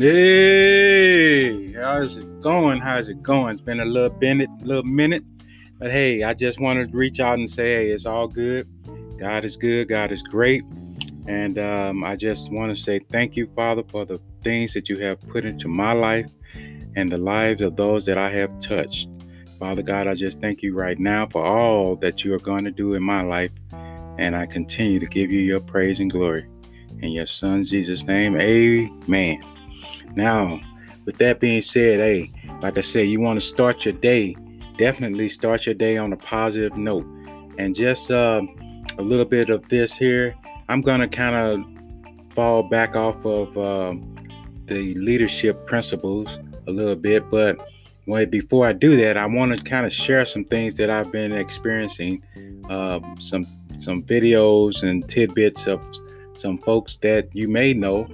Hey, how's it going? How's it going? It's been a little minute, little minute, but hey, I just wanted to reach out and say, hey, it's all good. God is good. God is great, and um, I just want to say thank you, Father, for the things that you have put into my life and the lives of those that I have touched. Father God, I just thank you right now for all that you are going to do in my life, and I continue to give you your praise and glory. In your Son Jesus' name, Amen. Now, with that being said, hey, like I said, you want to start your day, definitely start your day on a positive note. And just uh, a little bit of this here, I'm going to kind of fall back off of uh, the leadership principles a little bit. But before I do that, I want to kind of share some things that I've been experiencing, uh, some some videos and tidbits of some folks that you may know.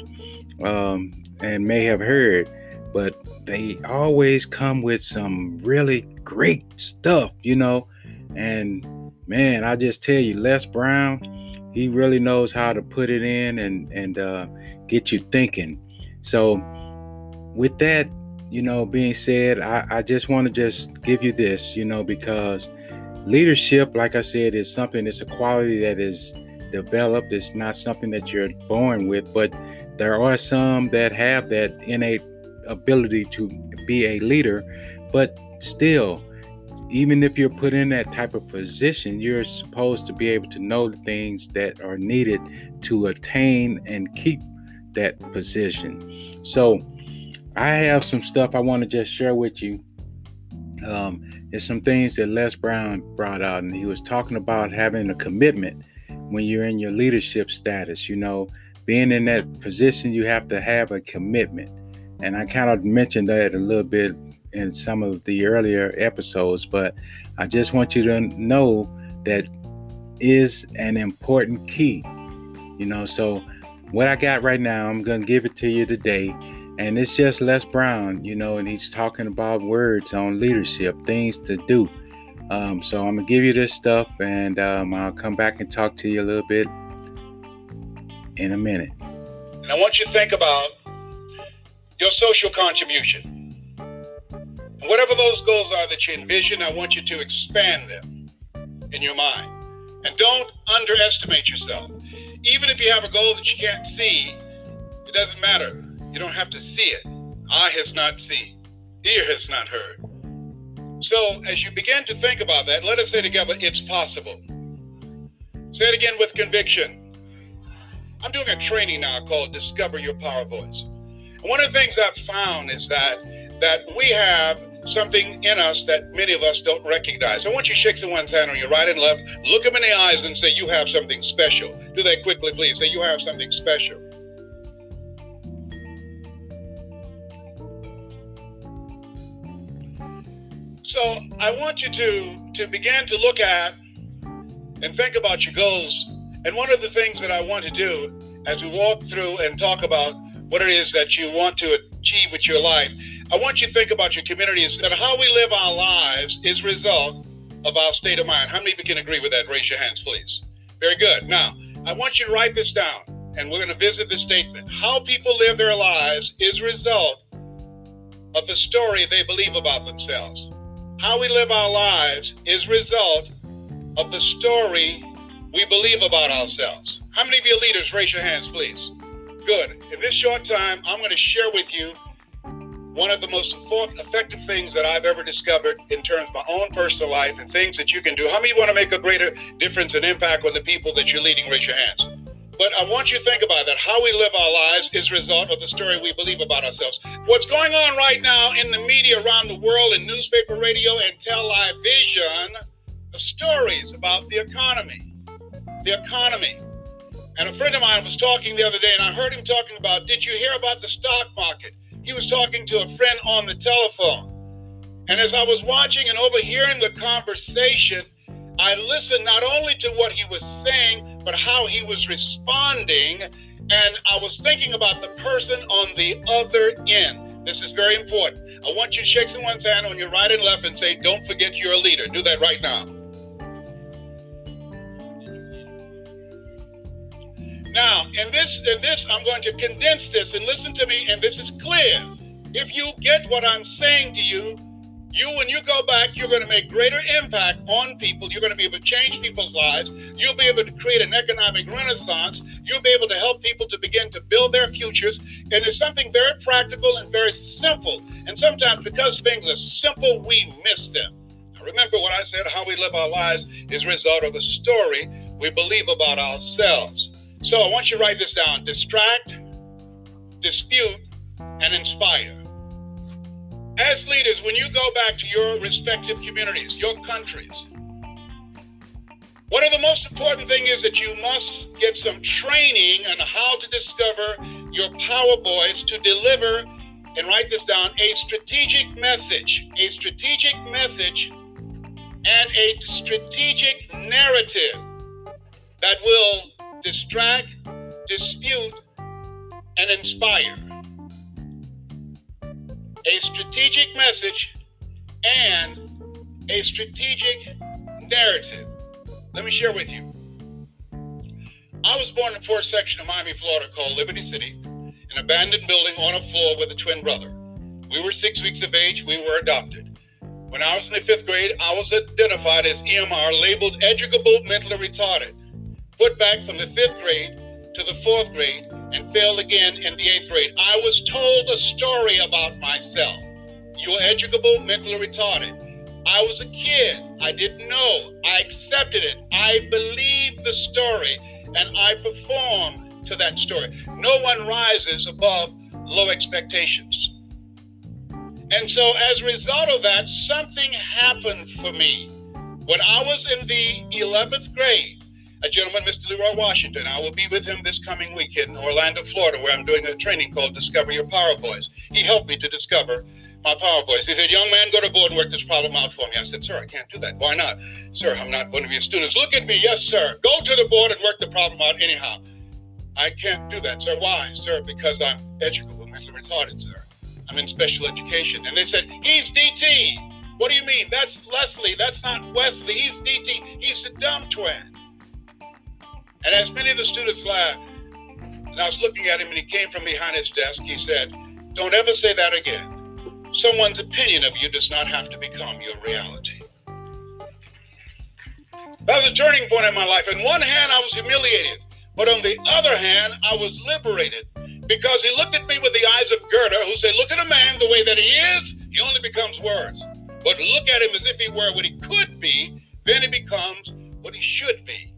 Um, and may have heard, but they always come with some really great stuff, you know. And man, I just tell you, Les Brown, he really knows how to put it in and and uh, get you thinking. So, with that, you know, being said, I, I just want to just give you this, you know, because leadership, like I said, is something. It's a quality that is developed. It's not something that you're born with, but there are some that have that innate ability to be a leader, but still, even if you're put in that type of position, you're supposed to be able to know the things that are needed to attain and keep that position. So, I have some stuff I want to just share with you. Um, it's some things that Les Brown brought out, and he was talking about having a commitment when you're in your leadership status. You know, being in that position, you have to have a commitment. And I kind of mentioned that a little bit in some of the earlier episodes, but I just want you to know that is an important key. You know, so what I got right now, I'm going to give it to you today. And it's just Les Brown, you know, and he's talking about words on leadership, things to do. Um, so I'm going to give you this stuff and um, I'll come back and talk to you a little bit in a minute. And I want you to think about your social contribution. And whatever those goals are that you envision, I want you to expand them in your mind. And don't underestimate yourself. Even if you have a goal that you can't see, it doesn't matter. You don't have to see it. Eye has not seen, ear has not heard. So, as you begin to think about that, let us say together, it's possible. Say it again with conviction. I'm doing a training now called Discover Your Power Voice. And one of the things I've found is that that we have something in us that many of us don't recognize. I want you to shake someone's hand on your right and left, look them in the eyes and say, You have something special. Do that quickly, please. Say, You have something special. So I want you to, to begin to look at and think about your goals and one of the things that I want to do as we walk through and talk about what it is that you want to achieve with your life, I want you to think about your communities and how we live our lives is a result of our state of mind. How many of you can agree with that? Raise your hands, please. Very good. Now, I want you to write this down, and we're going to visit this statement. How people live their lives is a result of the story they believe about themselves. How we live our lives is result of the story we believe about ourselves. How many of you leaders, raise your hands, please? Good. In this short time, I'm going to share with you one of the most effective things that I've ever discovered in terms of my own personal life and things that you can do. How many want to make a greater difference and impact on the people that you're leading? Raise your hands. But I want you to think about that. How we live our lives is a result of the story we believe about ourselves. What's going on right now in the media around the world, in newspaper, radio, and television, the stories about the economy, the economy. And a friend of mine was talking the other day, and I heard him talking about, Did you hear about the stock market? He was talking to a friend on the telephone. And as I was watching and overhearing the conversation, I listened not only to what he was saying, but how he was responding. And I was thinking about the person on the other end. This is very important. I want you to shake someone's hand on your right and left and say, Don't forget you're a leader. Do that right now. Now, in this, in this, I'm going to condense this and listen to me, and this is clear. If you get what I'm saying to you, you, when you go back, you're going to make greater impact on people. You're going to be able to change people's lives. You'll be able to create an economic renaissance. You'll be able to help people to begin to build their futures. And it's something very practical and very simple. And sometimes because things are simple, we miss them. Remember what I said how we live our lives is a result of the story we believe about ourselves. So I want you to write this down distract, dispute, and inspire. As leaders, when you go back to your respective communities, your countries, one of the most important things is that you must get some training on how to discover your power voice to deliver, and write this down, a strategic message, a strategic message and a strategic narrative that will distract, dispute, and inspire a strategic message, and a strategic narrative. Let me share with you. I was born in a poor section of Miami, Florida called Liberty City, an abandoned building on a floor with a twin brother. We were six weeks of age, we were adopted. When I was in the fifth grade, I was identified as EMR, labeled educable mentally retarded, put back from the fifth grade to the fourth grade, and failed again in the eighth grade. I was told a story about myself. You are educable, mentally retarded. I was a kid. I didn't know. I accepted it. I believed the story and I performed to that story. No one rises above low expectations. And so, as a result of that, something happened for me. When I was in the 11th grade, a gentleman, Mr. Leroy Washington. I will be with him this coming week in Orlando, Florida, where I'm doing a training called Discover Your Power Voice. He helped me to discover my power voice. He said, Young man, go to board and work this problem out for me. I said, Sir, I can't do that. Why not? Sir, I'm not one of your students. Look at me. Yes, sir. Go to the board and work the problem out anyhow. I can't do that, sir. Why? Sir, because I'm educable, mentally retarded, sir. I'm in special education. And they said, He's DT. What do you mean? That's Leslie. That's not Wesley. He's DT. He's the dumb twin. And as many of the students laughed, and I was looking at him and he came from behind his desk, he said, Don't ever say that again. Someone's opinion of you does not have to become your reality. That was a turning point in my life. In one hand, I was humiliated, but on the other hand, I was liberated because he looked at me with the eyes of Goethe, who said, Look at a man the way that he is, he only becomes worse. But look at him as if he were what he could be, then he becomes what he should be.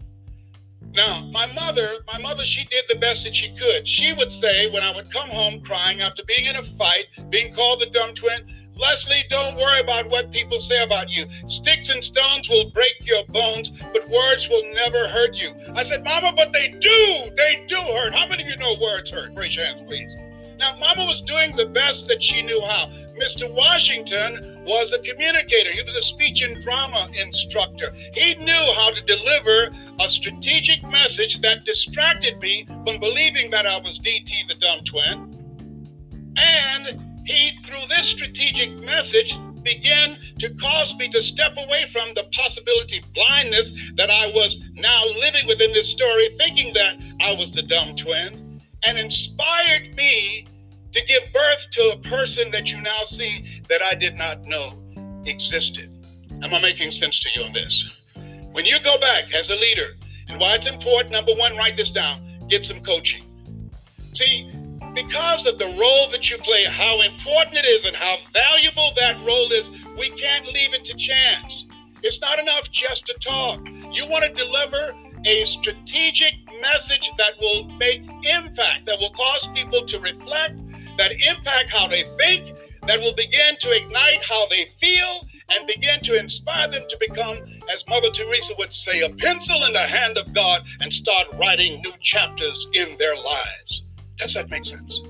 Now, my mother, my mother, she did the best that she could. She would say when I would come home crying after being in a fight, being called the dumb twin, Leslie, don't worry about what people say about you. Sticks and stones will break your bones, but words will never hurt you. I said, Mama, but they do. They do hurt. How many of you know words hurt? Raise your hands, please. Now, Mama was doing the best that she knew how. Mr. Washington was a communicator. He was a speech and drama instructor. He knew how to deliver a strategic message that distracted me from believing that I was DT the dumb twin. And he, through this strategic message, began to cause me to step away from the possibility blindness that I was now living within this story, thinking that I was the dumb twin, and inspired me to give birth to a person that you now see that I did not know existed. Am I making sense to you on this? When you go back as a leader, and why it's important, number one, write this down get some coaching. See, because of the role that you play, how important it is, and how valuable that role is, we can't leave it to chance. It's not enough just to talk. You want to deliver a strategic message that will make impact, that will cause people to reflect, that impact how they think, that will begin to ignite how they feel, and begin to inspire them to become, as Mother Teresa would say, a pencil in the hand of God and start writing new chapters in their lives. Does that make sense?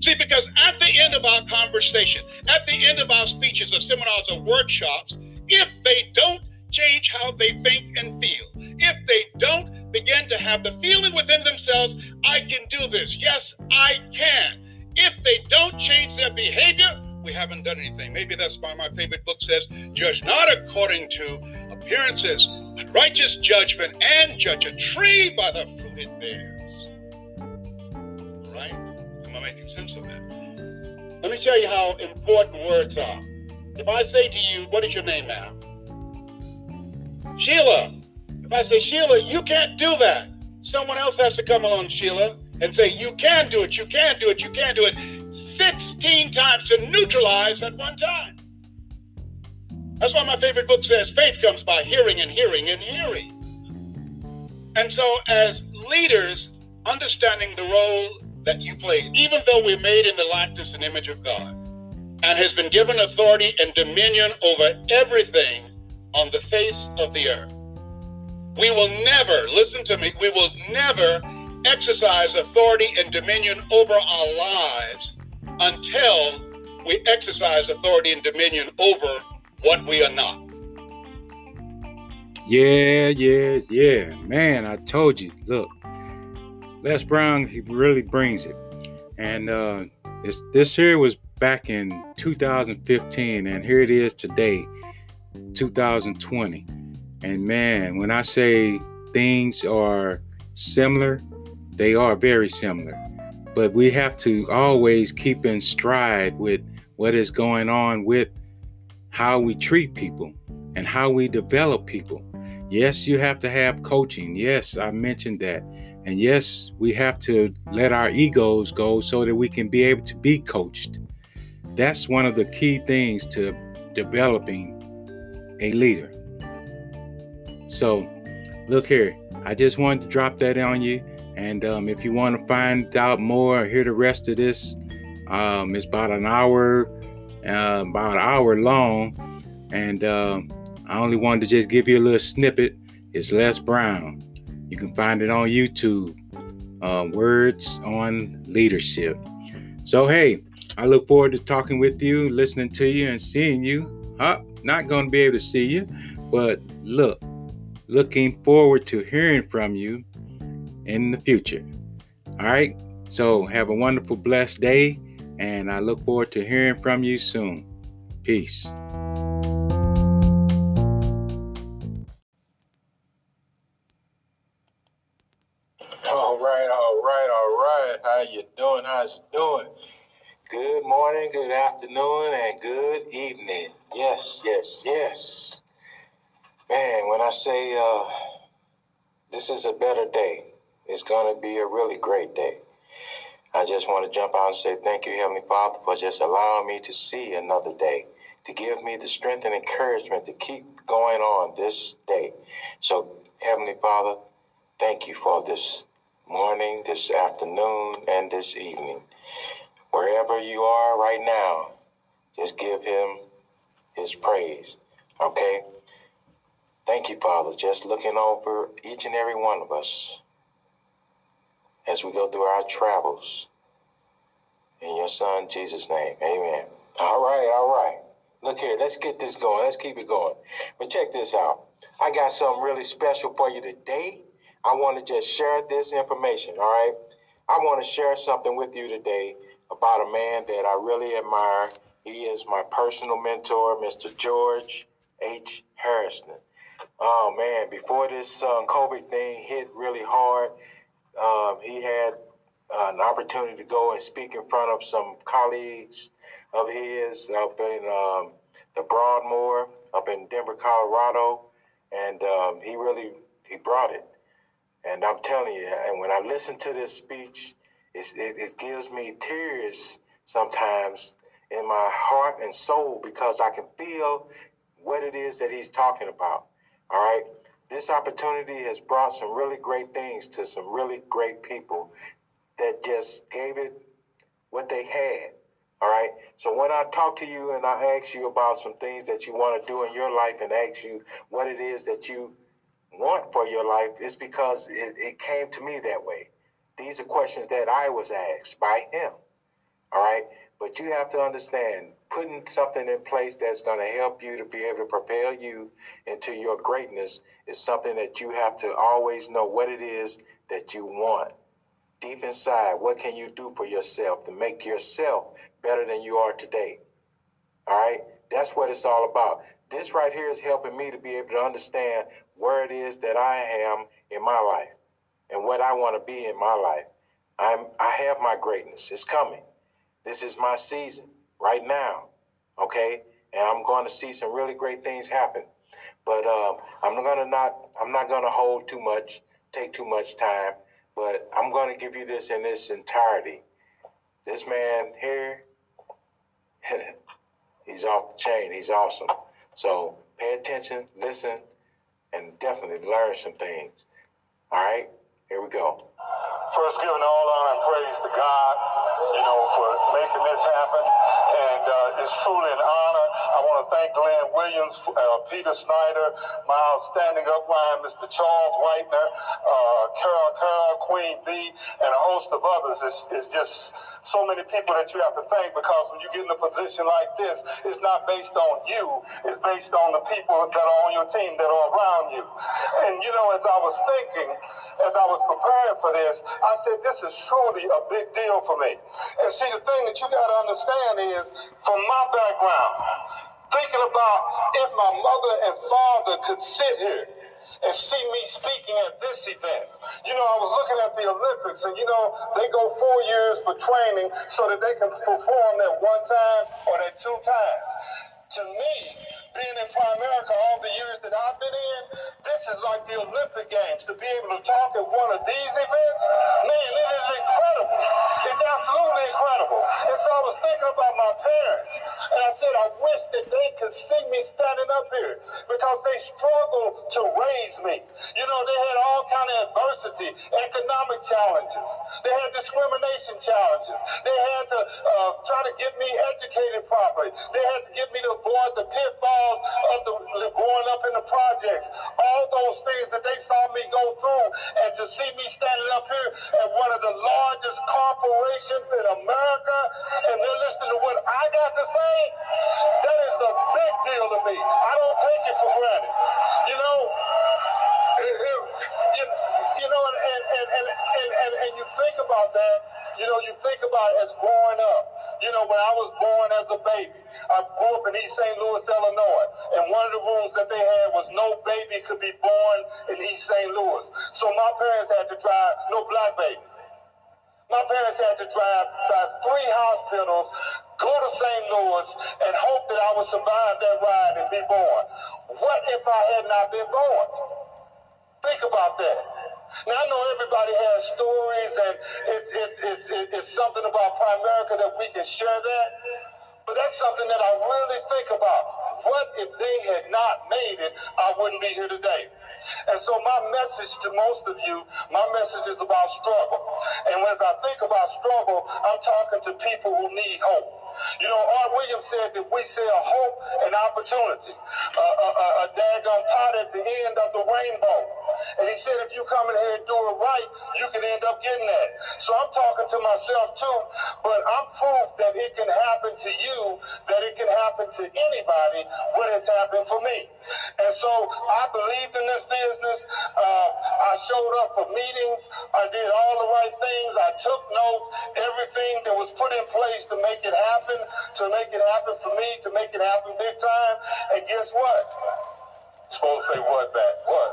See, because at the end of our conversation, at the end of our speeches or seminars or workshops, if they don't change how they think and feel, if they don't begin to have the feeling within themselves, I can do this. Yes, I can. If they don't change their behavior, we haven't done anything. Maybe that's why my favorite book says, Judge not according to appearances, but righteous judgment, and judge a tree by the fruit it bears. right? Am I making sense of that? Let me tell you how important words are. If I say to you, what is your name now? Sheila. If I say, Sheila, you can't do that, someone else has to come along, Sheila, and say, you can do it, you can do it, you can do it, 16 times to neutralize at one time. That's why my favorite book says faith comes by hearing and hearing and hearing. And so, as leaders, understanding the role that you play, even though we're made in the likeness and image of God, and has been given authority and dominion over everything on the face of the earth. We will never, listen to me, we will never exercise authority and dominion over our lives until we exercise authority and dominion over what we are not. Yeah, yeah, yeah. Man, I told you. Look, Les Brown, he really brings it. And uh, this here was back in 2015, and here it is today, 2020. And man, when I say things are similar, they are very similar. But we have to always keep in stride with what is going on with how we treat people and how we develop people. Yes, you have to have coaching. Yes, I mentioned that. And yes, we have to let our egos go so that we can be able to be coached. That's one of the key things to developing a leader. So, look here, I just wanted to drop that on you. And um, if you want to find out more, hear the rest of this, um, it's about an hour, uh, about an hour long. And uh, I only wanted to just give you a little snippet. It's Les Brown. You can find it on YouTube. Uh, words on leadership. So, hey, I look forward to talking with you, listening to you, and seeing you. Huh? Not going to be able to see you, but look, looking forward to hearing from you in the future. All right. So have a wonderful, blessed day, and I look forward to hearing from you soon. Peace. All right, all right, all right. How you doing? How's it doing? Good morning, good afternoon, and good evening. Yes, yes, yes. Man, when I say uh, this is a better day, it's going to be a really great day. I just want to jump out and say thank you, Heavenly Father, for just allowing me to see another day, to give me the strength and encouragement to keep going on this day. So, Heavenly Father, thank you for this morning, this afternoon, and this evening. Wherever you are right now, just give him his praise. Okay? Thank you, Father, just looking over each and every one of us as we go through our travels. In your son Jesus' name. Amen. All right, all right. Look here, let's get this going. Let's keep it going. But check this out. I got something really special for you today. I want to just share this information, all right? I want to share something with you today about a man that I really admire. He is my personal mentor, Mr. George H. Harrison. Oh man, before this um, COVID thing hit really hard, um, he had uh, an opportunity to go and speak in front of some colleagues of his up in um, the Broadmoor, up in Denver, Colorado, and um, he really he brought it. And I'm telling you, and when I listen to this speech, it, it gives me tears sometimes in my heart and soul because I can feel what it is that he's talking about. All right. This opportunity has brought some really great things to some really great people that just gave it what they had. All right. So when I talk to you and I ask you about some things that you want to do in your life and ask you what it is that you want for your life, it's because it, it came to me that way. These are questions that I was asked by him. All right. But you have to understand putting something in place that's going to help you to be able to propel you into your greatness is something that you have to always know what it is that you want. Deep inside, what can you do for yourself to make yourself better than you are today? All right. That's what it's all about. This right here is helping me to be able to understand where it is that I am in my life and what I want to be in my life. I'm I have my greatness. It's coming. This is my season right now. Okay? And I'm going to see some really great things happen. But um, I'm gonna not I'm not gonna hold too much, take too much time, but I'm gonna give you this in its entirety. This man here, he's off the chain. He's awesome. So pay attention, listen, and definitely learn some things. All right, here we go. First, giving all honor and praise to God, you know, for making this happen. And uh, it's truly an honor. I want to thank Glenn Williams, uh, Peter Snyder, my outstanding upline, Mr. Charles Whitener, uh, Carol Carol, Queen B, and a host of others. It's, it's just so many people that you have to thank because when you get in a position like this, it's not based on you. It's based on the people that are on your team that are around you. And, you know, as I was thinking, as I was preparing for this, I said, this is truly a big deal for me. And see, the thing that you got to understand is, from my background, thinking about if my mother and father could sit here and see me speaking at this event. You know, I was looking at the Olympics, and you know, they go four years for training so that they can perform that one time or that two times. To me, being in Primerica all the years that I've been in, this is like the Olympic Games. To be able to talk at one of these events, man, it is incredible. It's absolutely incredible. And so I was thinking about my parents, and I said, I wish that they could see me standing up here because they struggled to raise me. You know, they had all kind of adversity, economic challenges. They had discrimination challenges. They had to uh, try to get me educated properly. They had to get me to avoid the pitfalls of the, growing up in the projects, all those things that they saw me go through, and to see me standing up here at one of the largest corporations in America, and they're listening to what I got to say, that is a big deal to me. I don't take it for granted. You know, you, you know, and, and, and, and, and you think about that, you know, you think about it as growing up. You know, when I was born as a baby, I grew up in East St. Louis, Illinois, and one of the rules that they had was no baby could be born in East St. Louis. So my parents had to drive, no black baby. My parents had to drive by three hospitals, go to St. Louis, and hope that I would survive that ride and be born. What if I had not been born? Think about that. Now, I know everybody has stories, and it's, it's, it's, it's something about Primerica that we can share that. But that's something that I really think about. What if they had not made it, I wouldn't be here today. And so my message to most of you, my message is about struggle. And when I think about struggle, I'm talking to people who need hope. You know, Art Williams said that we sell hope and opportunity, a, a, a daggone pot at the end of the rainbow. And he said, if you come in here and do it right, you can end up getting that. So I'm talking to myself too, but I'm proof that it can happen to you, that it can happen to anybody what has happened for me. And so I believed in this business. Uh, I showed up for meetings. I did all the right things. I took notes. Everything that was put in place to make it happen, to make it happen for me, to make it happen big time. And guess what? supposed to say what back? What?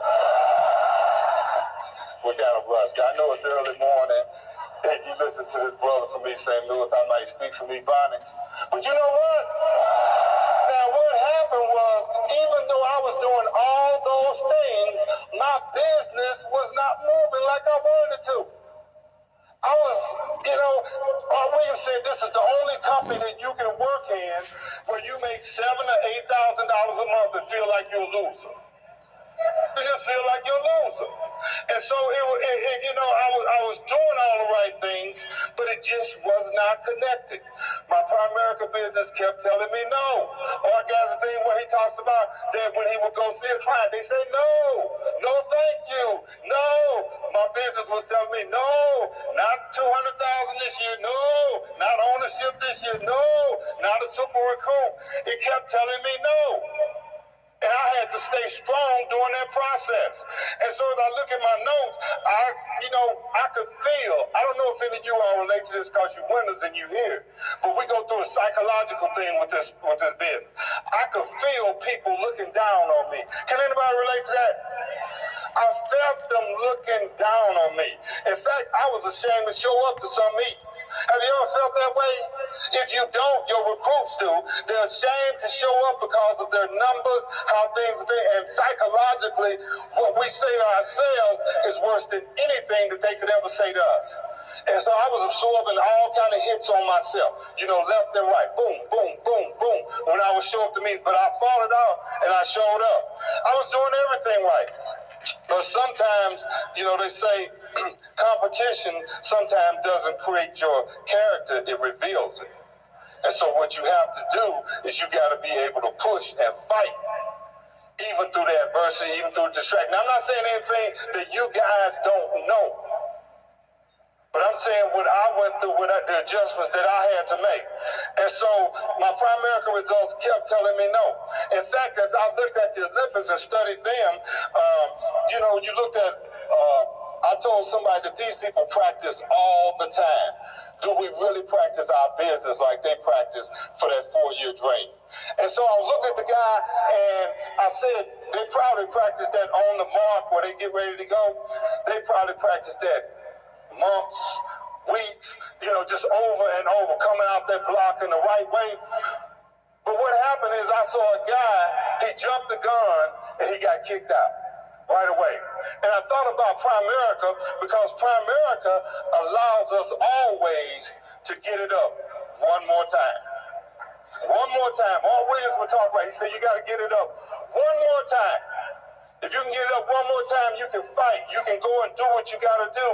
What kind of rush? I know it's early morning. And you listen to this brother from East St. Louis, I might speak some Ebonics. But you know what? Seven or eight thousand dollars a month and feel like you're a loser. You just feel like you're a loser. And so it, it, it, you know, I was I was doing all the right things, but it just was not connected. My Primerica business kept telling me no. Or guys, the thing where he talks about that when he would go see a client, they say no, no, thank you, no. My business was telling me no, not two hundred thousand this year, no, not ownership this year, no, not a super recoup. It kept telling me no. And I had to stay strong during that process. And so as I look at my notes, I, you know, I could feel, I don't know if any of you all relate to this because you're winners and you here, but we go through a psychological thing with this, with this business. I could feel people looking down on me. Can anybody relate to that? I felt them looking down on me. In fact, I was ashamed to show up to some meetings. Have you ever felt that way? If you don't, your recruits do. They're ashamed to show up because of their numbers, how things are, and psychologically, what we say to ourselves is worse than anything that they could ever say to us. And so I was absorbing all kind of hits on myself, you know, left and right, boom, boom, boom, boom, when I would show up to meetings. But I followed out and I showed up. I was doing everything right. But sometimes, you know, they say competition sometimes doesn't create your character, it reveals it. And so what you have to do is you got to be able to push and fight even through the adversity, even through the distraction. Now, I'm not saying anything that you guys don't know. But I'm saying what I went through, what I, the adjustments that I had to make. And so my Primerica results kept telling me no. In fact, as I looked at the Olympics and studied them, um, know, you looked at, uh, I told somebody that these people practice all the time. Do we really practice our business like they practice for that four-year dream? And so I looking at the guy and I said, they probably practice that on the mark where they get ready to go. They probably practice that months, weeks, you know, just over and over, coming out that block in the right way. But what happened is I saw a guy, he jumped the gun and he got kicked out right away. And I thought about Primerica because Primerica allows us always to get it up one more time. One more time. Art Williams would talk about. He said, you got to get it up one more time. If you can get up one more time, you can fight. You can go and do what you got to do,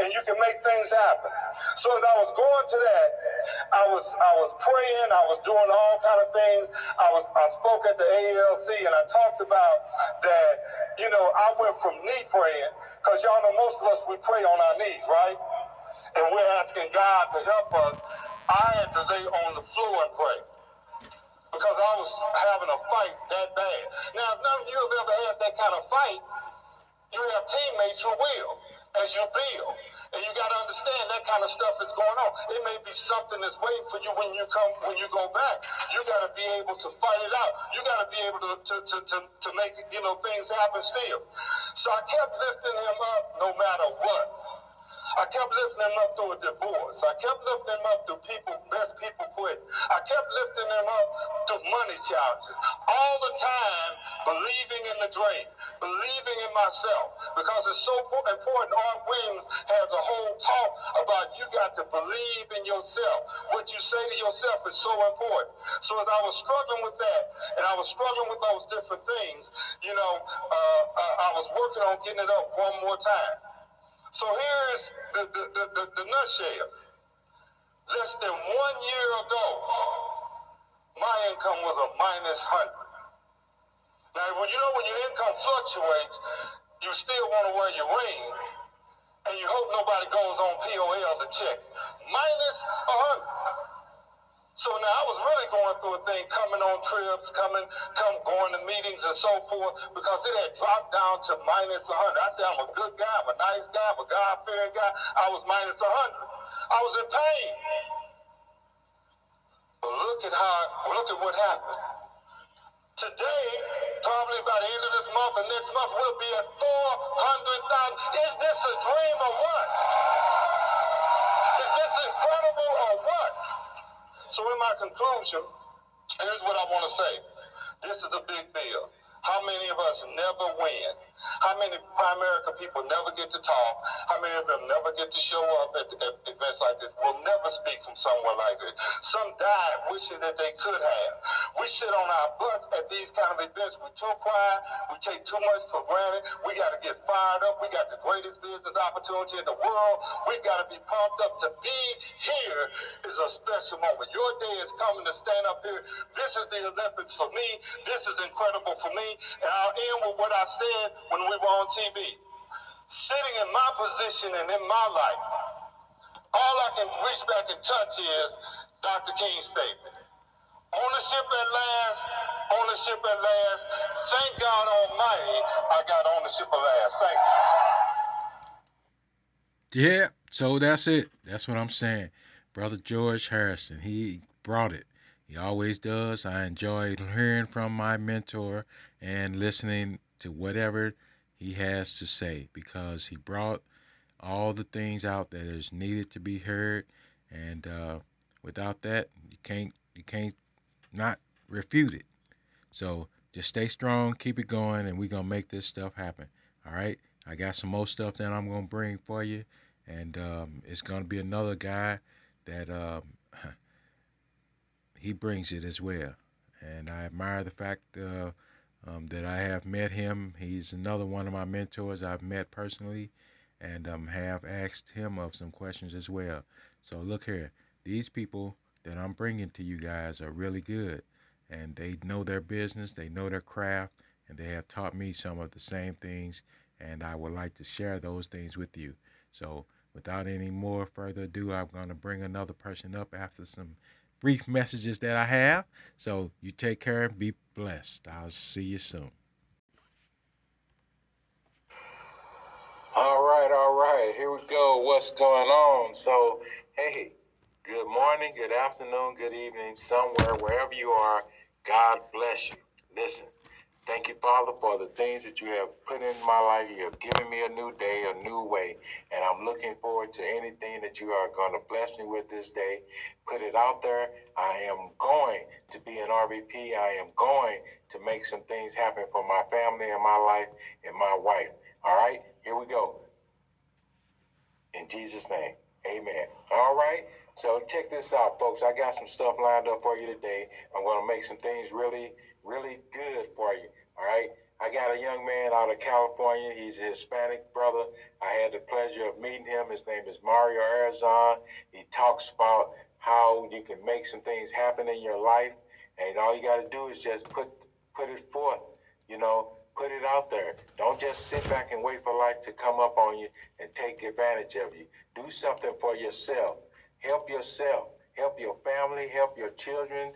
and you can make things happen. So as I was going to that, I was I was praying. I was doing all kind of things. I was I spoke at the ALC, and I talked about that. You know, I went from knee praying because y'all know most of us we pray on our knees, right? And we're asking God to help us. I had to lay on the floor and pray because I was having a fight that bad. Now, if none of you have ever had that kind of fight, you have teammates who will as you build. And you got to understand that kind of stuff is going on. It may be something that's waiting for you when you come, when you go back. You got to be able to fight it out. You got to be able to, to, to, to, to make, you know, things happen still. So I kept lifting him up no matter what. I kept lifting them up through a divorce. I kept lifting them up through people, best people quit. I kept lifting them up through money challenges. All the time, believing in the dream, believing in myself. Because it's so important. Art Williams has a whole talk about you got to believe in yourself. What you say to yourself is so important. So as I was struggling with that, and I was struggling with those different things, you know, uh, uh, I was working on getting it up one more time. So here's the, the, the, the, the nutshell. Less than one year ago, my income was a minus 100. Now, when you know when your income fluctuates, you still want to wear your ring, and you hope nobody goes on POL to check. Minus a 100. So now I was really going through a thing, coming on trips, coming, come, going to meetings and so forth, because it had dropped down to minus 100. I said, I'm a good guy, I'm a nice guy, I'm a God-fearing guy. I was minus 100. I was in pain. But look at how, look at what happened. Today, probably by the end of this month and next month, we'll be at 400,000. Is this a dream or what? Is this incredible or what? So in my conclusion, here's what I want to say. This is a big deal. How many of us never win? How many Primerica people never get to talk? How many of them never get to show up at, at events like this? Will never speak from somewhere like this. Some die wishing that they could have. We sit on our butts at these kind of events. We're too quiet. We take too much for granted. We got to get fired up. We got the greatest business opportunity in the world. We got to be pumped up. To be here is a special moment. Your day is coming to stand up here. This is the Olympics for me. This is incredible for me. And I'll end with what I said when we were on TV. Sitting in my position and in my life, all I can reach back and touch is Dr. King's statement. Ownership at last, ownership at last. Thank God Almighty, I got ownership at last. Thank you. Yeah, so that's it. That's what I'm saying. Brother George Harrison, he brought it. He always does. I enjoy hearing from my mentor and listening to whatever he has to say because he brought all the things out that is needed to be heard, and uh, without that, you can't you can't not refute it. So just stay strong, keep it going, and we're gonna make this stuff happen. All right. I got some more stuff that I'm gonna bring for you, and um, it's gonna be another guy that um, he brings it as well. And I admire the fact uh, um, that I have met him. He's another one of my mentors I've met personally, and um, have asked him of some questions as well. So look here, these people that I'm bringing to you guys are really good, and they know their business, they know their craft, and they have taught me some of the same things, and I would like to share those things with you. So without any more further ado, I'm going to bring another person up after some brief messages that I have. So you take care, and be blessed. I'll see you soon. All right, all right. Here we go. What's going on? So, hey, good morning, good afternoon, good evening, somewhere, wherever you are. God bless you. Listen, Thank you, Father, for the things that you have put in my life. You have given me a new day, a new way, and I'm looking forward to anything that you are going to bless me with this day. Put it out there. I am going to be an RVP. I am going to make some things happen for my family and my life and my wife. All right, here we go. In Jesus' name, amen. All right. So check this out, folks. I got some stuff lined up for you today. I'm going to make some things really, really good for you. All right. I got a young man out of California. He's a Hispanic brother. I had the pleasure of meeting him. His name is Mario Arizon. He talks about how you can make some things happen in your life, and all you got to do is just put put it forth. You know, put it out there. Don't just sit back and wait for life to come up on you and take advantage of you. Do something for yourself. Help yourself. Help your family. Help your children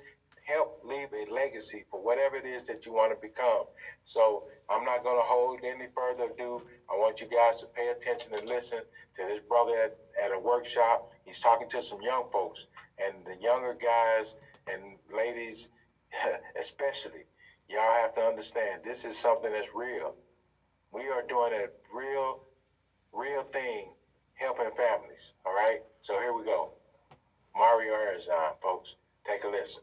help leave a legacy for whatever it is that you want to become. So I'm not going to hold any further ado. I want you guys to pay attention and listen to this brother at, at a workshop. He's talking to some young folks and the younger guys and ladies, especially. Y'all have to understand this is something that's real. We are doing a real, real thing helping families. All right. So here we go. Mario Arizon, folks. Take a listen.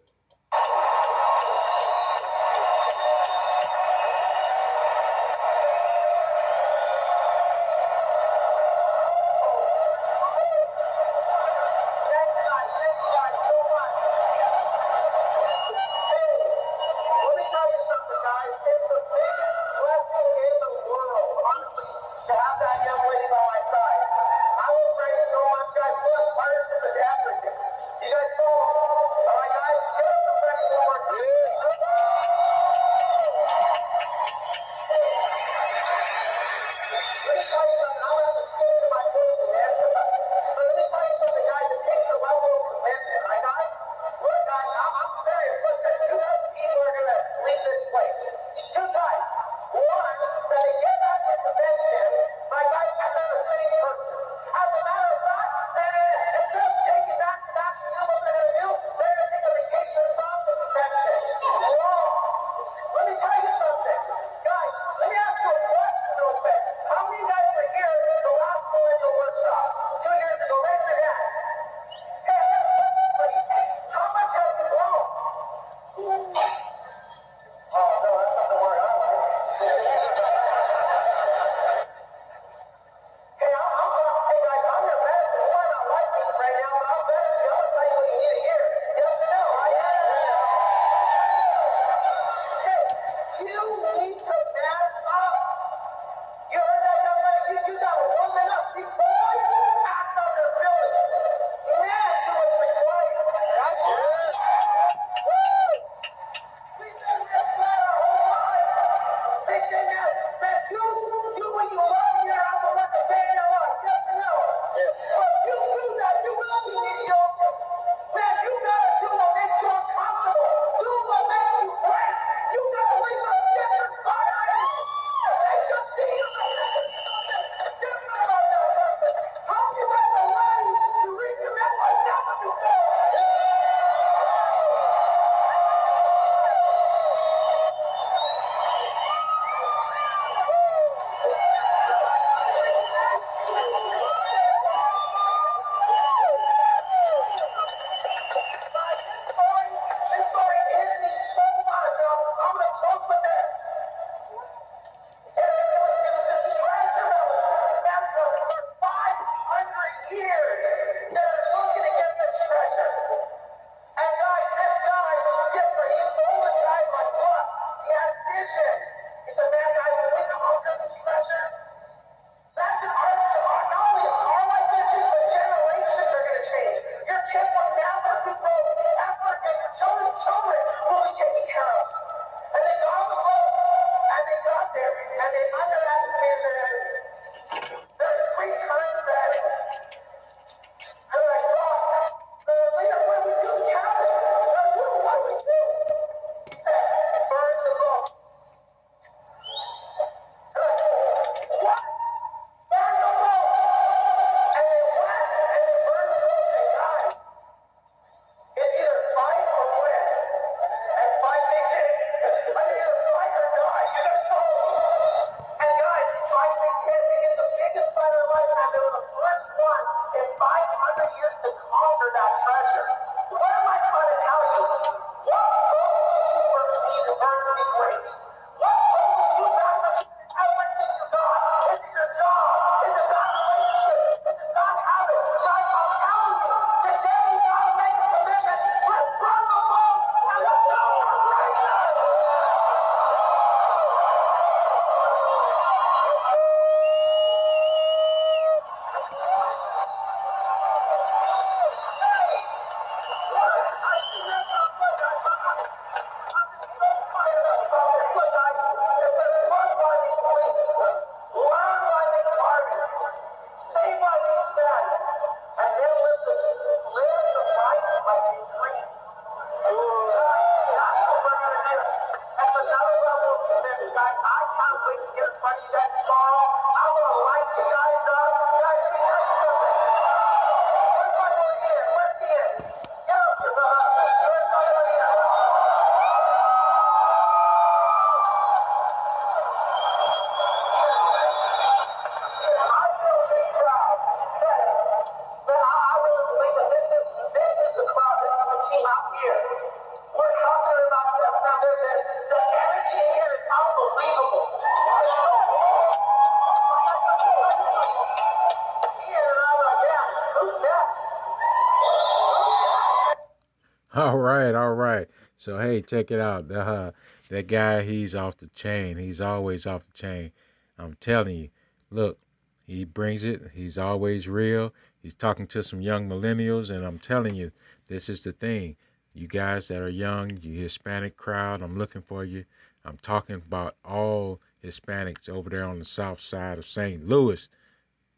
Check it out. Uh, that guy, he's off the chain. He's always off the chain. I'm telling you. Look, he brings it. He's always real. He's talking to some young millennials, and I'm telling you, this is the thing. You guys that are young, you Hispanic crowd, I'm looking for you. I'm talking about all Hispanics over there on the south side of St. Louis,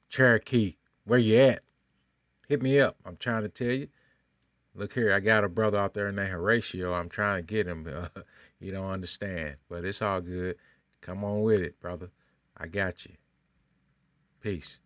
Cherokee. Where you at? Hit me up. I'm trying to tell you. Look here, I got a brother out there named Horatio. I'm trying to get him. You don't understand, but it's all good. Come on with it, brother. I got you. Peace.